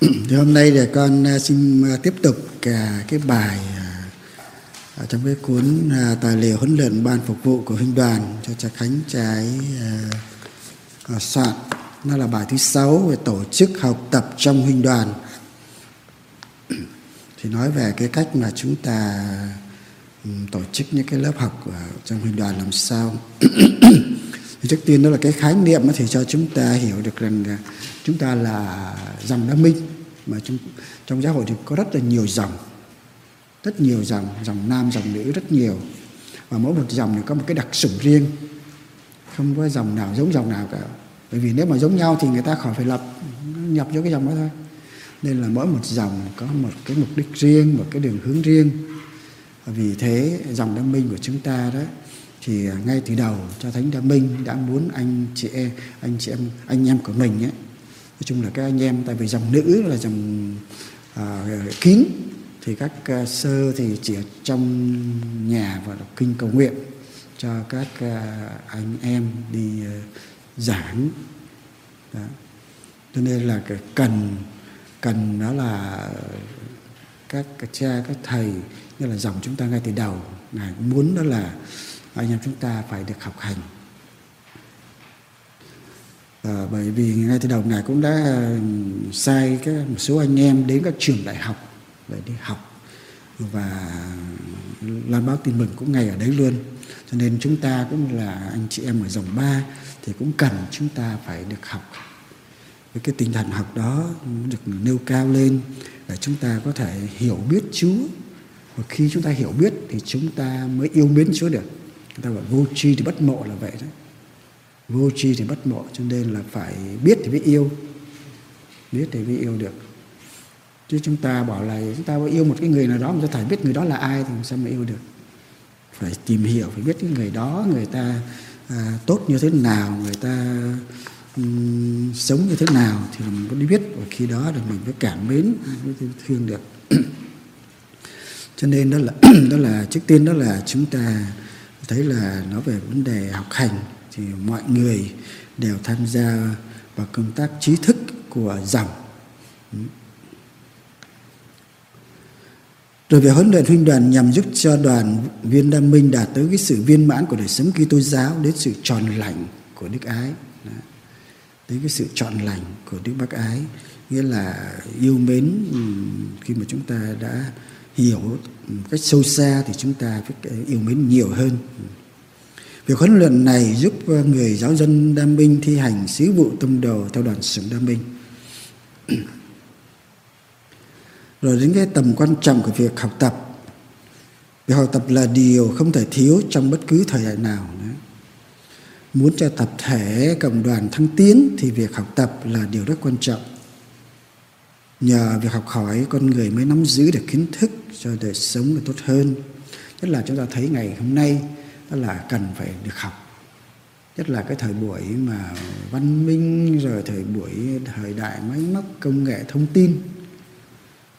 thì hôm nay thì con à, xin à, tiếp tục cả cái bài ở trong cái cuốn tài liệu huấn luyện ban phục vụ của huynh đoàn cho cha Khánh trái soạn. Nó là bài thứ sáu về tổ chức học tập trong huynh đoàn. Thì nói về cái cách mà chúng ta ừ, tổ chức những cái lớp học của trong huynh đoàn làm sao. Thì trước tiên đó là cái khái niệm thì cho chúng ta hiểu được rằng chúng ta là dòng đa minh mà trong trong giáo hội thì có rất là nhiều dòng, rất nhiều dòng dòng nam, dòng nữ rất nhiều. Và mỗi một dòng thì có một cái đặc sủng riêng. Không có dòng nào giống dòng nào cả. Bởi vì nếu mà giống nhau thì người ta khỏi phải lập, nhập vô cái dòng đó thôi. Nên là mỗi một dòng có một cái mục đích riêng, một cái đường hướng riêng. Và vì thế, dòng đa minh của chúng ta đó, thì ngay từ đầu cho thánh đa minh đã muốn anh chị em, anh chị em, anh em của mình ấy nói chung là các anh em tại vì dòng nữ là dòng à, kín thì các à, sơ thì chỉ ở trong nhà và đọc kinh cầu nguyện cho các à, anh em đi à, giảng đó. cho nên là cần cần đó là các, các cha các thầy như là dòng chúng ta ngay từ đầu ngài cũng muốn đó là anh em chúng ta phải được học hành à, bởi vì ngay từ đầu ngài cũng đã ờ, sai các một số anh em đến các trường đại học để đi học và lan báo tin mừng cũng ngay ở đấy luôn. Cho nên chúng ta cũng là anh chị em ở dòng ba thì cũng cần chúng ta phải được học. Với cái tinh thần học đó được nêu cao lên để chúng ta có thể hiểu biết Chúa. Và khi chúng ta hiểu biết thì chúng ta mới yêu mến Chúa được. Người ta gọi vô tri thì bất mộ là vậy đấy vô tri thì bất mộ cho nên là phải biết thì mới yêu. Biết thì mới yêu được. Chứ chúng ta bảo là chúng ta yêu một cái người nào đó mà chúng ta phải biết người đó là ai thì sao mà yêu được? Phải tìm hiểu phải biết cái người đó người ta à, tốt như thế nào người ta um, sống như thế nào thì mình có biết. Và khi đó thì mình mới cảm mến mới thương được. Cho nên đó là đó là trước tiên đó là chúng ta thấy là nó về vấn đề học hành thì mọi người đều tham gia vào công tác trí thức của dòng. Rồi về huấn luyện huynh đoàn nhằm giúp cho đoàn viên đam minh đạt tới cái sự viên mãn của đời sống Kitô giáo đến sự tròn lành của đức ái. Đến cái sự trọn lành của đức bác ái, nghĩa là yêu mến khi mà chúng ta đã hiểu cách sâu xa thì chúng ta phải yêu mến nhiều hơn. Việc huấn luyện này giúp ờ, người giáo dân đam minh thi hành sứ vụ tâm đồ theo đoàn sửng đam minh. Rồi đến cái tầm quan trọng của việc học tập. Việc học tập là điều không thể thiếu trong bất cứ thời đại nào. Nữa. Muốn cho tập thể cộng đoàn thăng tiến thì việc học tập là điều rất quan trọng. Nhờ việc học hỏi, con người mới nắm giữ được kiến thức cho đời sống được tốt hơn. Nhất là chúng ta thấy ngày hôm nay đó là cần phải được học. Nhất là cái thời buổi mà văn minh rồi thời buổi thời đại máy móc công nghệ thông tin.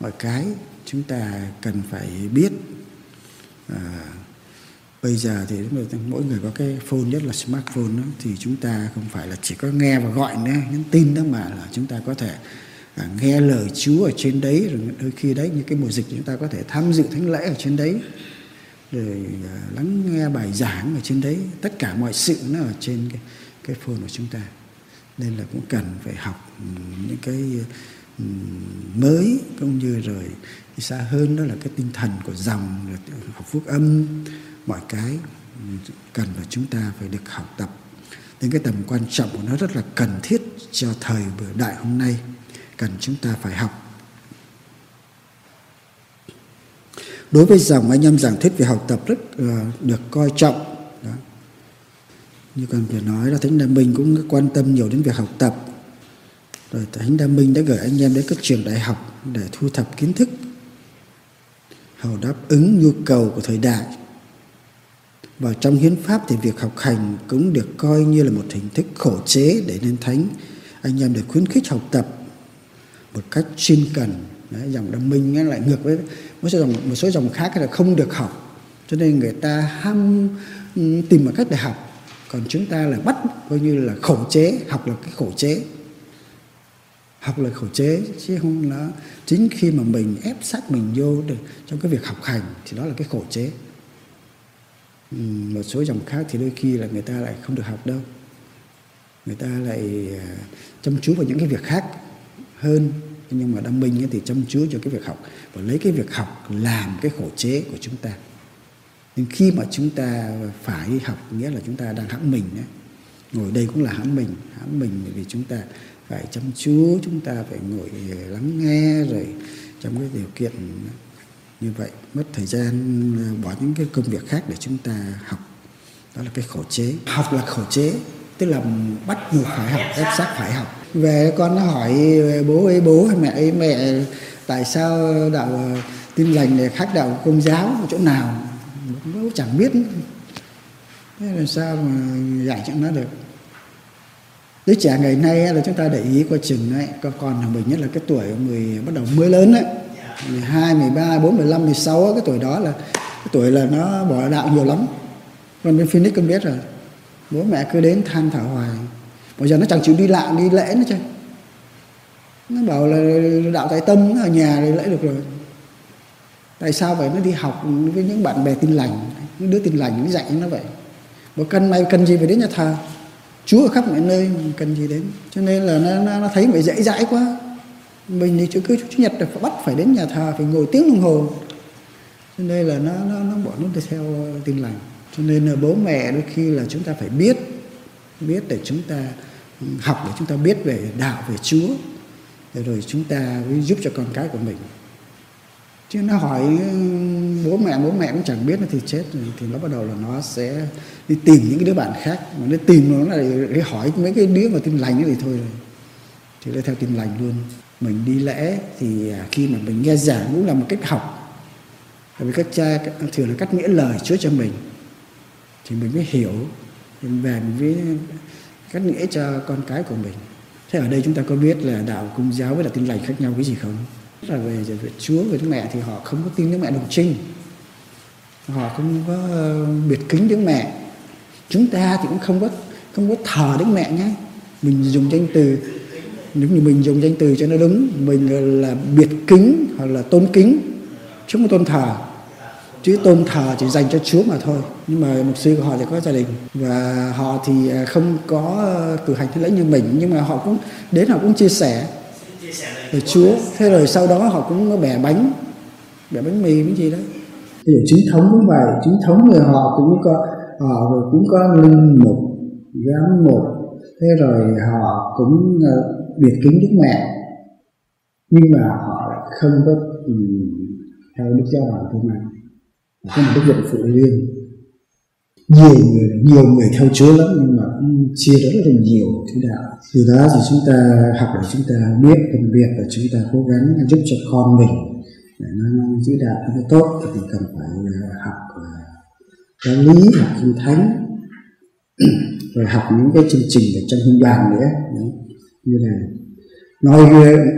Mọi cái chúng ta cần phải biết. À, bây giờ thì mỗi người có cái phone nhất là smartphone đó, thì chúng ta không phải là chỉ có nghe và gọi nữa nhắn tin đó mà là chúng ta có thể à, nghe lời Chúa ở trên đấy rồi đôi khi đấy như cái mùa dịch chúng ta có thể tham dự thánh lễ ở trên đấy rồi à, lắng nghe bài giảng ở trên đấy. Tất cả mọi sự nó ở trên cái, cái phone của chúng ta. Nên là cũng cần phải học ừ, những cái ừ, mới cũng như rồi xa hơn đó là cái tinh thần của dòng học phúc âm mọi cái. Cần và chúng ta phải được học tập. Nên cái tầm quan trọng của nó rất là cần thiết cho thời đại hôm nay. Cần chúng ta phải học. Đối với dòng anh em giảng thuyết về học tập rất uh, được coi trọng đó. như cần vừa nói là thánh đa minh cũng quan tâm nhiều đến việc học tập. Rồi thánh đa minh đã gửi anh em đến các trường đại học để thu thập kiến thức hầu đáp ứng nhu cầu của thời đại. Và trong hiến pháp thì việc học hành cũng được coi như là một hình thức khổ chế để nên thánh anh em được khuyến khích học tập một cách chuyên cần. Đấy, dòng đồng minh lại ngược với một số dòng một số dòng khác là không được học. Cho nên người ta ham ừ, tìm một cách để học. Còn chúng ta là bắt coi như là khổ chế học là cái khổ chế. Học là khổ chế chứ không nó chính khi mà mình ép sát mình vô để, trong cái việc học hành thì đó là cái khổ chế. Ừ, một số dòng khác thì đôi khi là người ta lại không được học đâu. Người ta lại à, chăm chú vào những cái việc khác hơn nhưng mà đam minh thì chăm chú cho cái việc học và lấy cái việc học làm cái khổ chế của chúng ta. Nhưng khi mà chúng ta phải học, nghĩa là chúng ta đang hãm mình đấy ngồi đây cũng là hãm mình hãm mình vì chúng ta phải chăm chú, chúng ta phải ngồi ờ, lắng nghe rồi trong cái điều kiện như vậy, mất thời gian ờ, bỏ những cái công việc khác để chúng ta học. Đó là cái khổ chế. Học là khổ chế, tức là bắt buộc phải học, ép sát phải học về con nó hỏi bố ấy bố hay mẹ ấy mẹ tại sao đạo ờ, tin lành này khác đạo công giáo ở chỗ nào? Bố chẳng biết. Thế làm sao mà giải cho nó được? Đứa trẻ ngày nay là chúng ta để ý coi chừng đấy con còn là mình nhất là cái tuổi người bắt đầu mới lớn đấy 12, 13, 14, 15, 16 cái tuổi đó là cái tuổi là nó bỏ đạo nhiều lắm. Còn bên Phoenix con biết rồi. Bố mẹ cứ đến than thở hoài bây giờ nó chẳng chịu đi lạ đi lễ nữa chứ. Nó bảo là đạo tại tâm nó ở nhà thì lễ được rồi. Tại sao vậy? Nó đi học với những bạn bè tin lành những đứa tin lành nó dạy nó vậy. Bảo cần mày cần gì phải đến nhà thờ? Chúa ở khắp mọi nơi cần gì đến. Cho nên là nó, nó, nó thấy mày dễ dãi quá. Mình thì cứ chủ nhật là phải bắt phải đến nhà thờ phải ngồi tiếng đồng hồ. Cho nên là nó nó nó bỏ nó đi theo tin lành. Cho nên là bố mẹ đôi khi là chúng ta phải biết biết để chúng ta học để chúng ta biết về đạo, về chúa, để rồi chúng ta mới giúp cho con cái của mình. Chứ nó hỏi ừ, bố mẹ bố mẹ cũng chẳng biết, nó thì chết rồi. Thì nó bắt đầu là nó sẽ đi tìm những cái đứa bạn khác. Mà nó tìm nó lại để hỏi mấy cái đứa mà tin lành thì thôi rồi. Thì nó theo tin lành luôn. Mình đi lễ thì à, khi mà mình nghe giảng cũng là một cách học. Bởi vì các cha thường là cắt nghĩa lời Chúa cho mình. Thì mình mới hiểu. Mình về mình mới cắt nghĩa cho con cái của mình. Thế ở đây chúng ta có biết là đạo công giáo với đạo tin lành khác nhau cái gì không? Là về, về Chúa về Đức Mẹ thì họ không có tin Đức Mẹ đồng trinh. Họ không có ờ, biệt kính Đức Mẹ. Chúng ta thì cũng không có không có thờ Đức Mẹ nhé. Mình dùng danh từ nếu như mình dùng danh từ cho nó đúng mình là biệt kính hoặc là tôn kính. Chứ không tôn thờ chứ tôn thờ chỉ dành cho Chúa mà thôi. Nhưng mà mục sư của họ thì có gia đình. Và họ thì à, không có ờ, cử hành thánh lễ như mình. Nhưng mà họ cũng đến họ cũng chia sẻ. Về Chúa. Thế rồi sau đó họ cũng bẻ bánh. Bẻ bánh mì cái gì đó. Thì chính thống cũng vậy. Chính thống người họ cũng có họ cũng có linh mục giám mục. Thế rồi họ cũng ờ, biệt kính đức mẹ. Nhưng mà họ không có um, theo đức giáo hoàng thế này có một cái Phật phụ liên nhiều người nhiều người theo Chúa lắm, nhưng mà cũng chia rất là nhiều cái đạo. Từ đó thì chúng ta học để chúng ta biết, phân biệt và chúng ta cố gắng giúp cho con mình để nó giữ đạo nó tốt. Thì cần phải à, học à, giáo lý, học kinh thánh, rồi học những cái chương trình ở trong hình đoàn nữa. Như là nói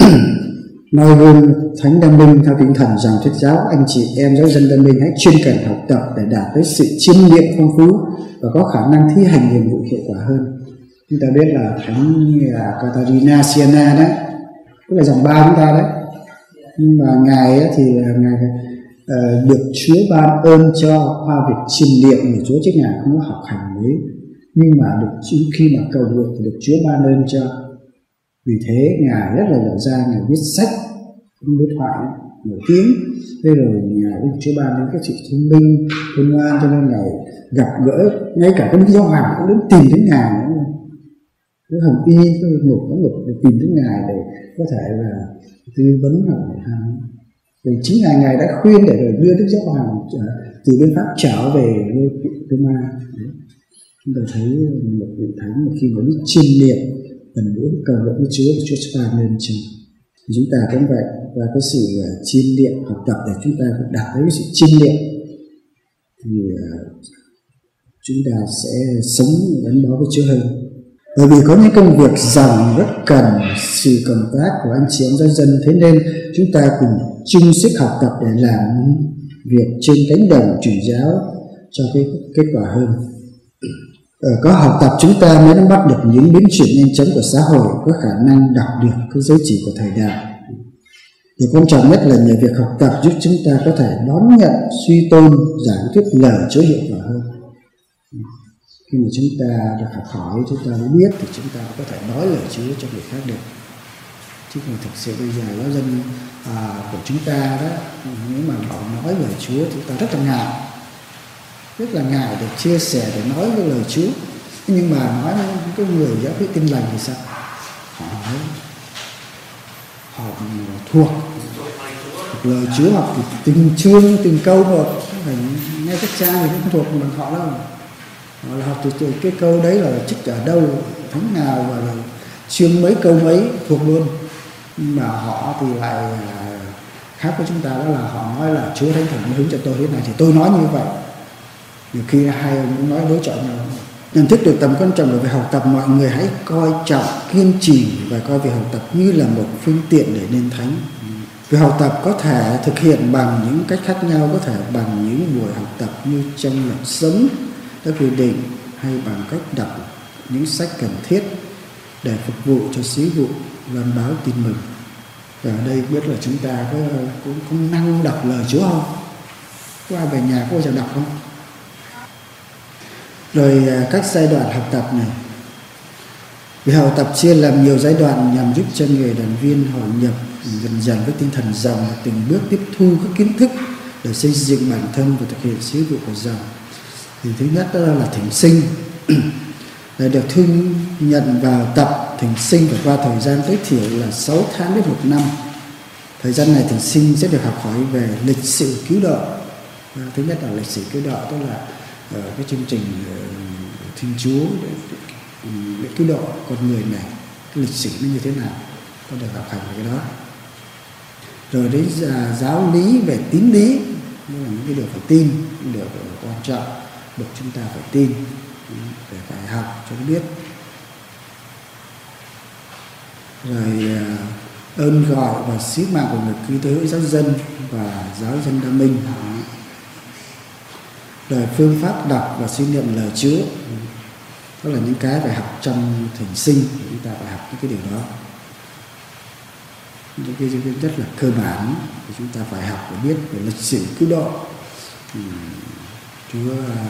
nói gương thánh đăng minh theo tinh thần rằng thuyết giáo anh chị em giáo dân đăng minh hãy chuyên cần học tập để đạt tới sự chiêm nghiệm phong phú và có khả năng thi hành nhiệm vụ hiệu quả hơn. Chúng ta biết là thánh là Catarina Siena đấy tức là dòng ba chúng ta đấy. Nhưng mà ngài ấy thì là ngài uh, được Chúa ban ơn cho qua việc chiêm niệm của Chúa chứ ngài không có học hành đấy nhưng mà được khi mà cầu nguyện được Chúa ban ơn cho vì thế, ngài rất là giỏi ra, ngài viết sách, cũng viết thoại nổi tiếng. Thế rồi ngài đức chúa ban đến các chị thông minh thương ngoan, cho nên ngài gặp gỡ ngay cả cái đức giáo hoàng cũng đến tìm đến ngài nữa. Cái hồng y cái ngục cái ngục để tìm đến ngài để có thể là tư vấn hoặc là ham thì chính ngài ngài đã khuyên để rồi đưa đức giáo hoàng à, từ bên pháp trở về Roma chúng ta thấy một vị thánh mà khi mà biết chiêm niệm gần gũi cầu nguyện với Chúa thì Chúa sẽ ban lên cho thì chúng ta cũng vậy, và cái sự à, chiêm niệm học tập để chúng ta đạt tới cái sự chiêm niệm. Thì à, chúng ta sẽ sống gắn bó với Chúa hơn. Bởi vì có những công việc rằng rất cần sự công tác của anh chị em giáo dân, thế nên chúng ta cùng chung sức học tập để làm việc trên cánh đồng chủ giáo cho cái kết quả hơn. Ờ, có học tập chúng ta mới nắm bắt được những biến chuyển nhanh chóng của xã hội có khả năng đọc được các giới chỉ của thời đại. Điều quan trọng nhất là nhờ việc học tập giúp chúng ta có thể đón nhận suy tôn giải thuyết lời chứa hiệu quả hơn. Khi mà chúng ta được học hỏi chúng ta mới biết thì chúng ta có thể nói lời Chúa cho người khác được. Chứ còn thực sự bây giờ giáo dân à, của chúng ta đó nếu mà họ nói lời Chúa thì chúng ta rất là ngại rất là ngại để chia sẻ, để nói với lời Chúa. Nhưng mà nói những cái người giáo thuyết tin lành thì sao? Họ nói, họ thuộc. Lời Chúa học thì từng chương từng câu một. Phải nghe các cha thì cũng thuộc bằng họ đâu. Họ là học từ từ cái câu đấy là chức ở đâu, thánh nào và là chương mấy câu mấy thuộc luôn. Nhưng mà họ thì lại à, khác với chúng ta đó là họ nói là Chúa Thánh Thần hướng cho tôi. Thế này thì tôi nói như vậy nhiều khi hai ông cũng nói đối chọi nhau. Nhận thức được tầm quan trọng của việc học tập, mọi người hãy coi trọng, kiên trì và coi việc học tập như là một phương tiện để nên thánh. Việc học tập có thể thực hiện bằng những cách khác nhau, có thể bằng những buổi học tập như trong luật sống đã quy định, hay bằng cách đọc những sách cần thiết để phục vụ cho sứ vụ, loan báo tin mừng. Và ở đây biết là chúng ta có, cũng cũng năng đọc lời Chúa không? Qua về nhà có bao giờ đọc không? Rồi à, các giai đoạn học tập này. Vì học tập chia làm nhiều giai đoạn nhằm giúp cho người đoàn viên hội nhập, dần dần với tinh thần dòng và từng bước tiếp thu các kiến thức để xây dựng bản thân và thực hiện sứ vụ của dòng thì thứ nhất đó là thỉnh sinh. Để được thư nhận vào tập thỉnh sinh phải qua thời gian tối thiểu là 6 tháng đến một năm. Thời gian này thỉnh sinh sẽ được học hỏi về lịch sử cứu độ. Thứ nhất là lịch sử cứu độ, tức là Ờ, cái chương trình ờ, thiên chúa để, để, cứu độ con người này cái lịch sử nó như thế nào có được học hành cái đó. Rồi đến giáo lý về tín lý đó là những cái điều phải tin những điều quan trọng được chúng ta phải tin để phải học cho biết. Rồi ờ, ơn gọi và sứ mạng của người cứu thế giáo dân và giáo dân đa minh rồi phương pháp đọc và suy niệm lời Chúa. Đó là những cái phải học trong thỉnh sinh chúng ta phải học những cái điều đó. Những cái, những cái rất là cơ bản thì chúng ta phải học để biết về lịch sử cứu độ. Ừ, Chúa à,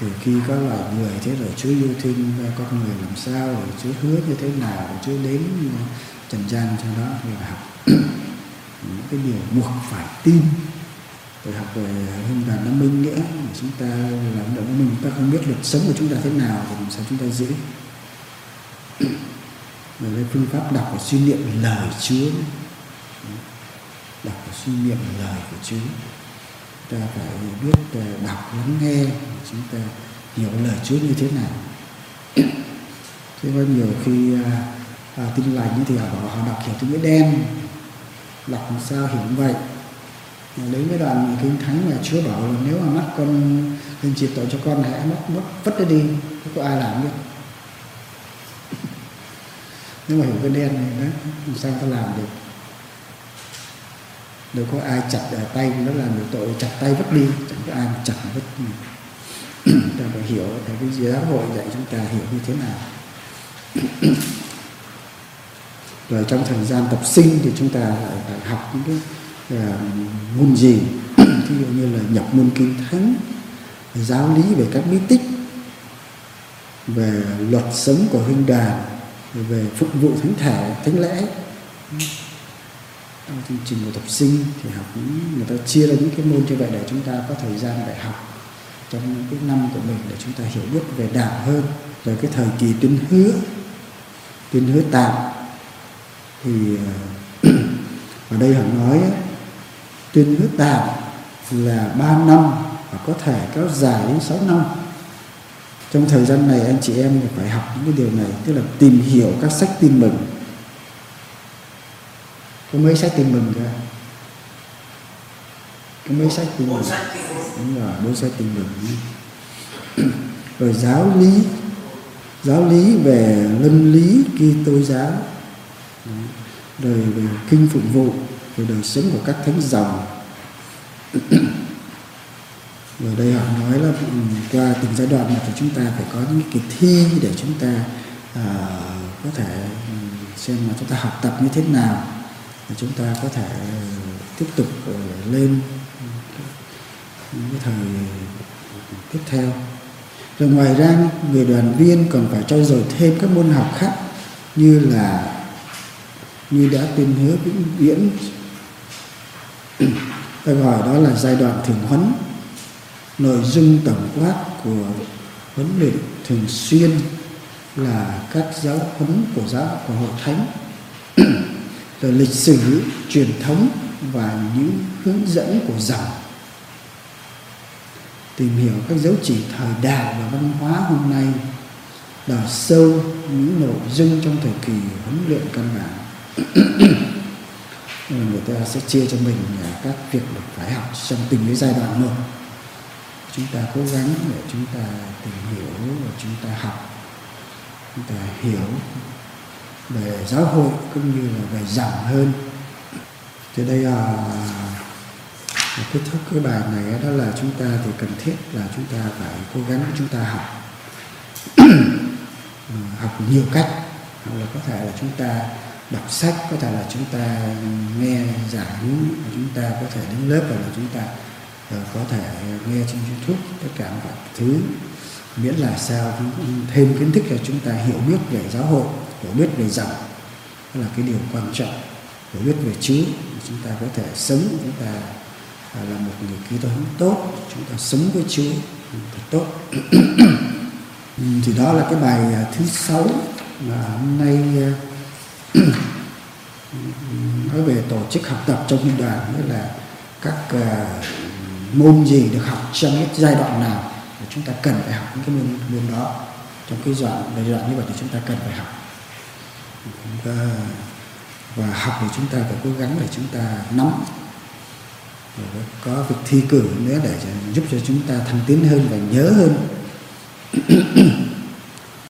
từ khi có loài người thế rồi Chúa yêu thương con người làm sao rồi Chúa hứa như thế nào rồi Chúa đến à, trần gian cho đó thì học. Những cái điều buộc phải tin rồi học về hưng đàn nó minh nghĩa chúng ta làm động nó minh ta không biết luật sống của chúng ta thế nào thì làm sao chúng ta giữ. Rồi cái phương pháp đọc và suy niệm lời Chúa. Đọc và suy niệm lời của Chúa. Ta phải biết à, đọc lắng nghe chúng ta hiểu lời Chúa như thế nào. Thế có nhiều khi à, à tin lành thì họ họ đọc hiểu tiếng nghĩa đen. Đọc làm sao hiểu như vậy? Lấy cái đoạn kinh thánh mà Chúa bảo là nếu mà mắt con lên chịu tội cho con hãy mất mất, vứt nó đi không có ai làm được. Nếu mà hiểu cái đen này đó làm sao ta làm được? Đâu có ai chặt ở tay nó làm được tội, chặt tay vứt đi chẳng có ai chặt vứt đi. Ta phải hiểu thì cái giáo hội dạy chúng ta hiểu như thế nào. Rồi trong thời gian tập sinh thì chúng ta lại phải học những cái Ờ, môn gì? Ví dụ như là nhập môn kinh thánh giáo lý về các bí tích, về luật sống của huynh đàn về phục vụ thánh thể thánh lễ. Trong chương trình của tập sinh thì học người ta chia ra những cái môn như vậy để chúng ta có thời gian để học trong những cái năm của mình để chúng ta hiểu biết về đạo hơn. Rồi cái thời kỳ tuyên hứa tuyên hứa tạm thì ờ, ở đây họ nói tuyên hứa tạm là 3 năm và có thể kéo dài đến 6 năm. Trong thời gian này, anh chị em phải học những cái điều này, tức là tìm hiểu các sách tin mừng. Có mấy sách tin mừng kìa có mấy sách tin mừng? Đúng rồi, bốn sách tin mừng. Rồi giáo lý giáo lý về luân lý, Kitô giáo. Rồi về kinh phụng vụ về đời sống của các thánh dòng. Và đây họ nói là ừ, qua từng giai đoạn thì chúng ta phải có những kỳ thi để chúng ta uh, có thể ừ, xem mà chúng ta học tập như thế nào để chúng ta có thể ừ, tiếp tục ờ, lên những cái thời tiếp theo. Rồi ngoài ra người đoàn viên còn phải trau dồi thêm các môn học khác như là như đã tuyên hứa vĩnh viễn ta gọi đó là giai đoạn thường huấn, nội dung tổng quát của huấn luyện thường xuyên là các giáo huấn của giáo của hội thánh, rồi lịch sử, truyền thống và những hướng dẫn của dòng tìm hiểu các dấu chỉ thời đại và văn hóa hôm nay, đào sâu những nội dung trong thời kỳ huấn luyện căn bản. người ta sẽ chia cho mình à, các việc được phải học trong từng cái giai đoạn một. Chúng ta cố gắng để chúng ta tìm hiểu và chúng ta học, chúng ta hiểu về giáo hội cũng như là về giảng hơn. Thì đây là kết thúc cái bài này đó là chúng ta thì cần thiết là chúng ta phải cố gắng chúng ta học. Ừ, học nhiều cách, hoặc là có thể là chúng ta đọc sách có thể là chúng ta nghe giảng, chúng ta có thể đến lớp hoặc là chúng ta ờ, có thể nghe trên youtube, tất cả mọi thứ. Miễn là sao thêm kiến thức cho chúng ta hiểu biết về giáo hội, hiểu biết về dòng. Đó là cái điều quan trọng, hiểu biết về Chúa chúng ta có thể sống, chúng ta à, là một người ký toán tốt, chúng ta sống với Chúa, thật tốt. Thì đó là cái bài à, thứ sáu mà hôm nay à, nói về tổ chức học tập trong liên đoàn nghĩa là các uh, môn gì được học trong cái giai đoạn nào và chúng ta cần phải học những cái môn môn đó. Trong cái đoạn giai đoạn như vậy thì chúng ta cần phải học. Và, và học thì chúng ta phải cố gắng để chúng ta nắm. Rồi có việc thi cử nữa để giúp cho chúng ta thăng tiến hơn và nhớ hơn.